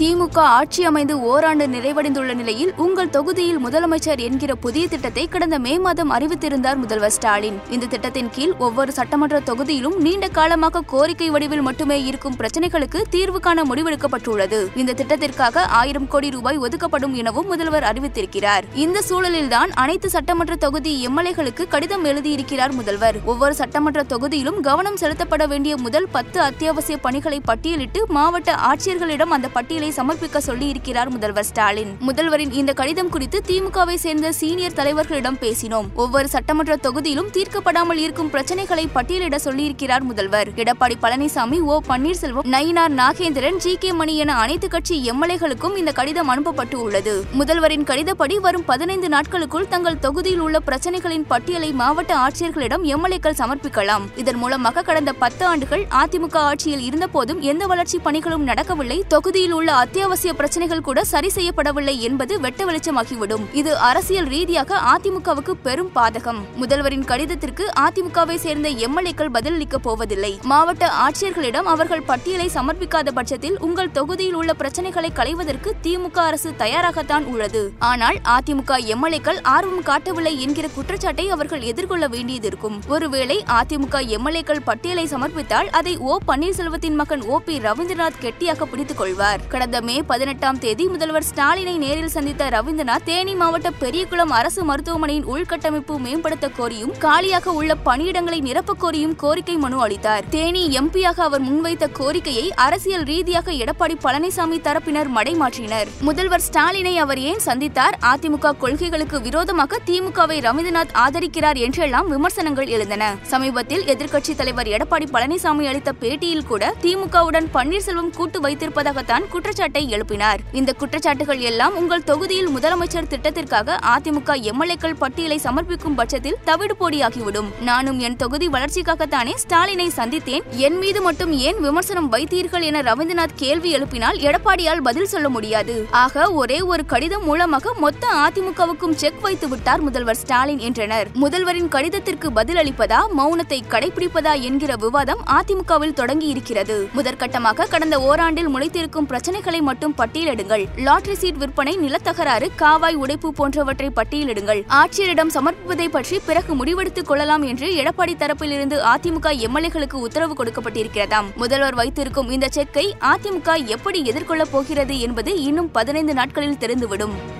திமுக ஆட்சி அமைந்து ஓராண்டு நிறைவடைந்துள்ள நிலையில் உங்கள் தொகுதியில் முதலமைச்சர் என்கிற புதிய திட்டத்தை கடந்த மே மாதம் அறிவித்திருந்தார் முதல்வர் ஸ்டாலின். இந்த திட்டத்தின் கீழ் ஒவ்வொரு சட்டமன்ற தொகுதியிலும் நீண்ட காலமாக கோரிக்கை வடிவில் மட்டுமே இருக்கும் பிரச்சனைகளுக்கு தீர்வு காண முடிவெடுக்கப்பட்டுள்ளது. இந்த திட்டத்திற்காக ஆயிரம் கோடி ரூபாய் ஒதுக்கப்படும் எனவும் முதல்வர் அறிவித்திருக்கிறார். இந்த சூழலில்தான் அனைத்து சட்டமன்ற தொகுதி எம்எல்ஏகளுக்கு கடிதம் எழுதியிருக்கிறார் முதல்வர். ஒவ்வொரு சட்டமன்ற தொகுதியிலும் கவனம் செலுத்தப்பட வேண்டிய முதல் பத்து அத்தியாவசிய பணிகளை பட்டியலிட்டு மாவட்ட ஆட்சியர்களிடம் அந்த பட்டியலை சமர்ப்பிக்க சொல்லி இருக்கிறார் முதல்வர் ஸ்டாலின். முதல்வரின் இந்த கடிதம் குறித்து திமுகவை சேர்ந்த சீனியர் தலைவர்களிடம் பேசினோம். ஒவ்வொரு சட்டமன்ற தொகுதியிலும் தீர்க்கப்படாமல் இருக்கும் பிரச்சனைகளை பட்டியலிட சொல்லியிருக்கிறார் முதல்வர். Edappadi Palaniswami O. Panneerselvam Nainar Nagendran G. K. Mani என அனைத்து கட்சி எம்எல்ஏகளுக்கும் இந்த கடிதம் அனுப்பப்பட்டு உள்ளது முதல்வரின் கடிதப்படி வரும் பதினைந்து நாட்களுக்குள் தங்கள் தொகுதியில் உள்ள பிரச்சனைகளின் பட்டியலை மாவட்ட ஆட்சியர்களிடம் எம்எல்ஏக்கள் சமர்ப்பிக்கலாம். இதன் மூலமாக கடந்த பத்து ஆண்டுகள் அதிமுக ஆட்சியில் இருந்தபோதும் எந்த வளர்ச்சி பணிகளும் நடக்கவில்லை. தொகுதியில் உள்ள அத்தியாவசிய பிரச்சனைகள் கூட சரி செய்யப்படவில்லை என்பது வெட்ட வெளிச்சமாகிவிடும். இது அரசியல் ரீதியாக அதிமுகவுக்கு பெரும் பாதகம். முதல்வரின் கடிதத்திற்கு அதிமுகவை சேர்ந்த எம்எல்ஏக்கள் பதிலளிக்கப் போவதில்லை. மாவட்ட ஆட்சியர்களிடம் அவர்கள் பட்டியலை சமர்ப்பிக்காத பட்சத்தில் உங்கள் தொகுதியில் உள்ள பிரச்சனைகளை களைவதற்கு திமுக அரசு தயாராகத்தான் உள்ளது. ஆனால் அதிமுக எம்எல்ஏக்கள் ஆர்வம் காட்டவில்லை என்கிற குற்றச்சாட்டை அவர்கள் எதிர்கொள்ள வேண்டியதிருக்கும். ஒருவேளை அதிமுக எம்எல்ஏக்கள் பட்டியலை சமர்ப்பித்தால் அதை ஓ பன்னீர்செல்வத்தின் மகன் ஓ பி ரவீந்திரநாத் கெட்டியாக பிடித்துக் கொள்வார். கடந்த மே பதினெட்டாம் தேதி முதல்வர் ஸ்டாலினை நேரில் சந்தித்த ரவீந்திரநாத் தேனி மாவட்ட பெரியகுளம் அரசு மருத்துவமனையின் உள்கட்டமைப்பு மேம்படுத்த கோரியும் காலியாக உள்ள பணியிடங்களை நிரப்பக் கோரியும் கோரிக்கை மனு அளித்தார். தேனி எம்பியாக அவர் முன்வைத்த கோரிக்கையை அரசியல் ரீதியாக எடப்பாடி பழனிசாமி தரப்பினர் மடைமாற்றினர். முதல்வர் ஸ்டாலினை அவர் ஏன் சந்தித்தார்? அதிமுக கொள்கைகளுக்கு விரோதமாக திமுகவை ரவீந்திரநாத் ஆதரிக்கிறார் என்றெல்லாம் விமர்சனங்கள் எழுந்தன. சமீபத்தில் எதிர்க்கட்சித் தலைவர் எடப்பாடி பழனிசாமி அளித்த பேட்டியில் கூட திமுகவுடன் பன்னீர்செல்வம் கூட்டு வைத்திருப்பதாகத்தான் குற்றச்சாட்டு எழுப்பினார். இந்த குற்றச்சாட்டுகள் எல்லாம் உங்கள் தொகுதியில் முதலமைச்சர் திட்டத்திற்காக அதிமுக எம்எல்ஏக்கள் பட்டியலை சமர்ப்பிக்கும் பட்சத்தில் தவிடு போடியாகிவிடும். நானும் என் தொகுதி வளர்ச்சிக்காகத்தானே ஸ்டாலினை சந்தித்தேன். என் மீது மட்டும் ஏன் விமர்சனம் வைத்தீர்கள் என ரவீந்திரநாத் கேள்வி எழுப்பினால் எடப்பாடியால் பதில் சொல்ல முடியாது. ஆக ஒரே ஒரு கடிதம் மூலமாக மொத்த அதிமுகவுக்கும் செக் வைத்து விட்டார் முதல்வர் ஸ்டாலின் என்றனர். முதல்வரின் கடிதத்திற்கு பதிலளிப்பதா மௌனத்தை கடைபிடிப்பதா என்கிற விவாதம் அதிமுகவில் தொடங்கி இருக்கிறது முதற்கட்டமாக கடந்த ஓராண்டில் முளைத்திருக்கும் பிரச்சனைகளை மட்டும் பட்டியலிடுங்கள். லாட்டரி சீட் விற்பனை நிலத்தகராறு காவாய் உடைப்பு போன்றவற்றை பட்டியலிடுங்கள். ஆட்சியரிடம் சமர்ப்பிப்பதை பற்றி பிறகு முடிவெடுத்துக் கொள்ளலாம் என்று எடப்பாடி தரப்பிலிருந்து அதிமுக எம்எல்ஏகளுக்கு உத்தரவு கொடுக்கப்பட்டிருக்கிறதாம். முதல்வர் வைத்திருக்கும் இந்த செக்கை அதிமுக எப்படி எதிர்கொள்ளப் போகிறது என்பது இன்னும் பதினைந்து நாட்களில் தெரிந்துவிடும்.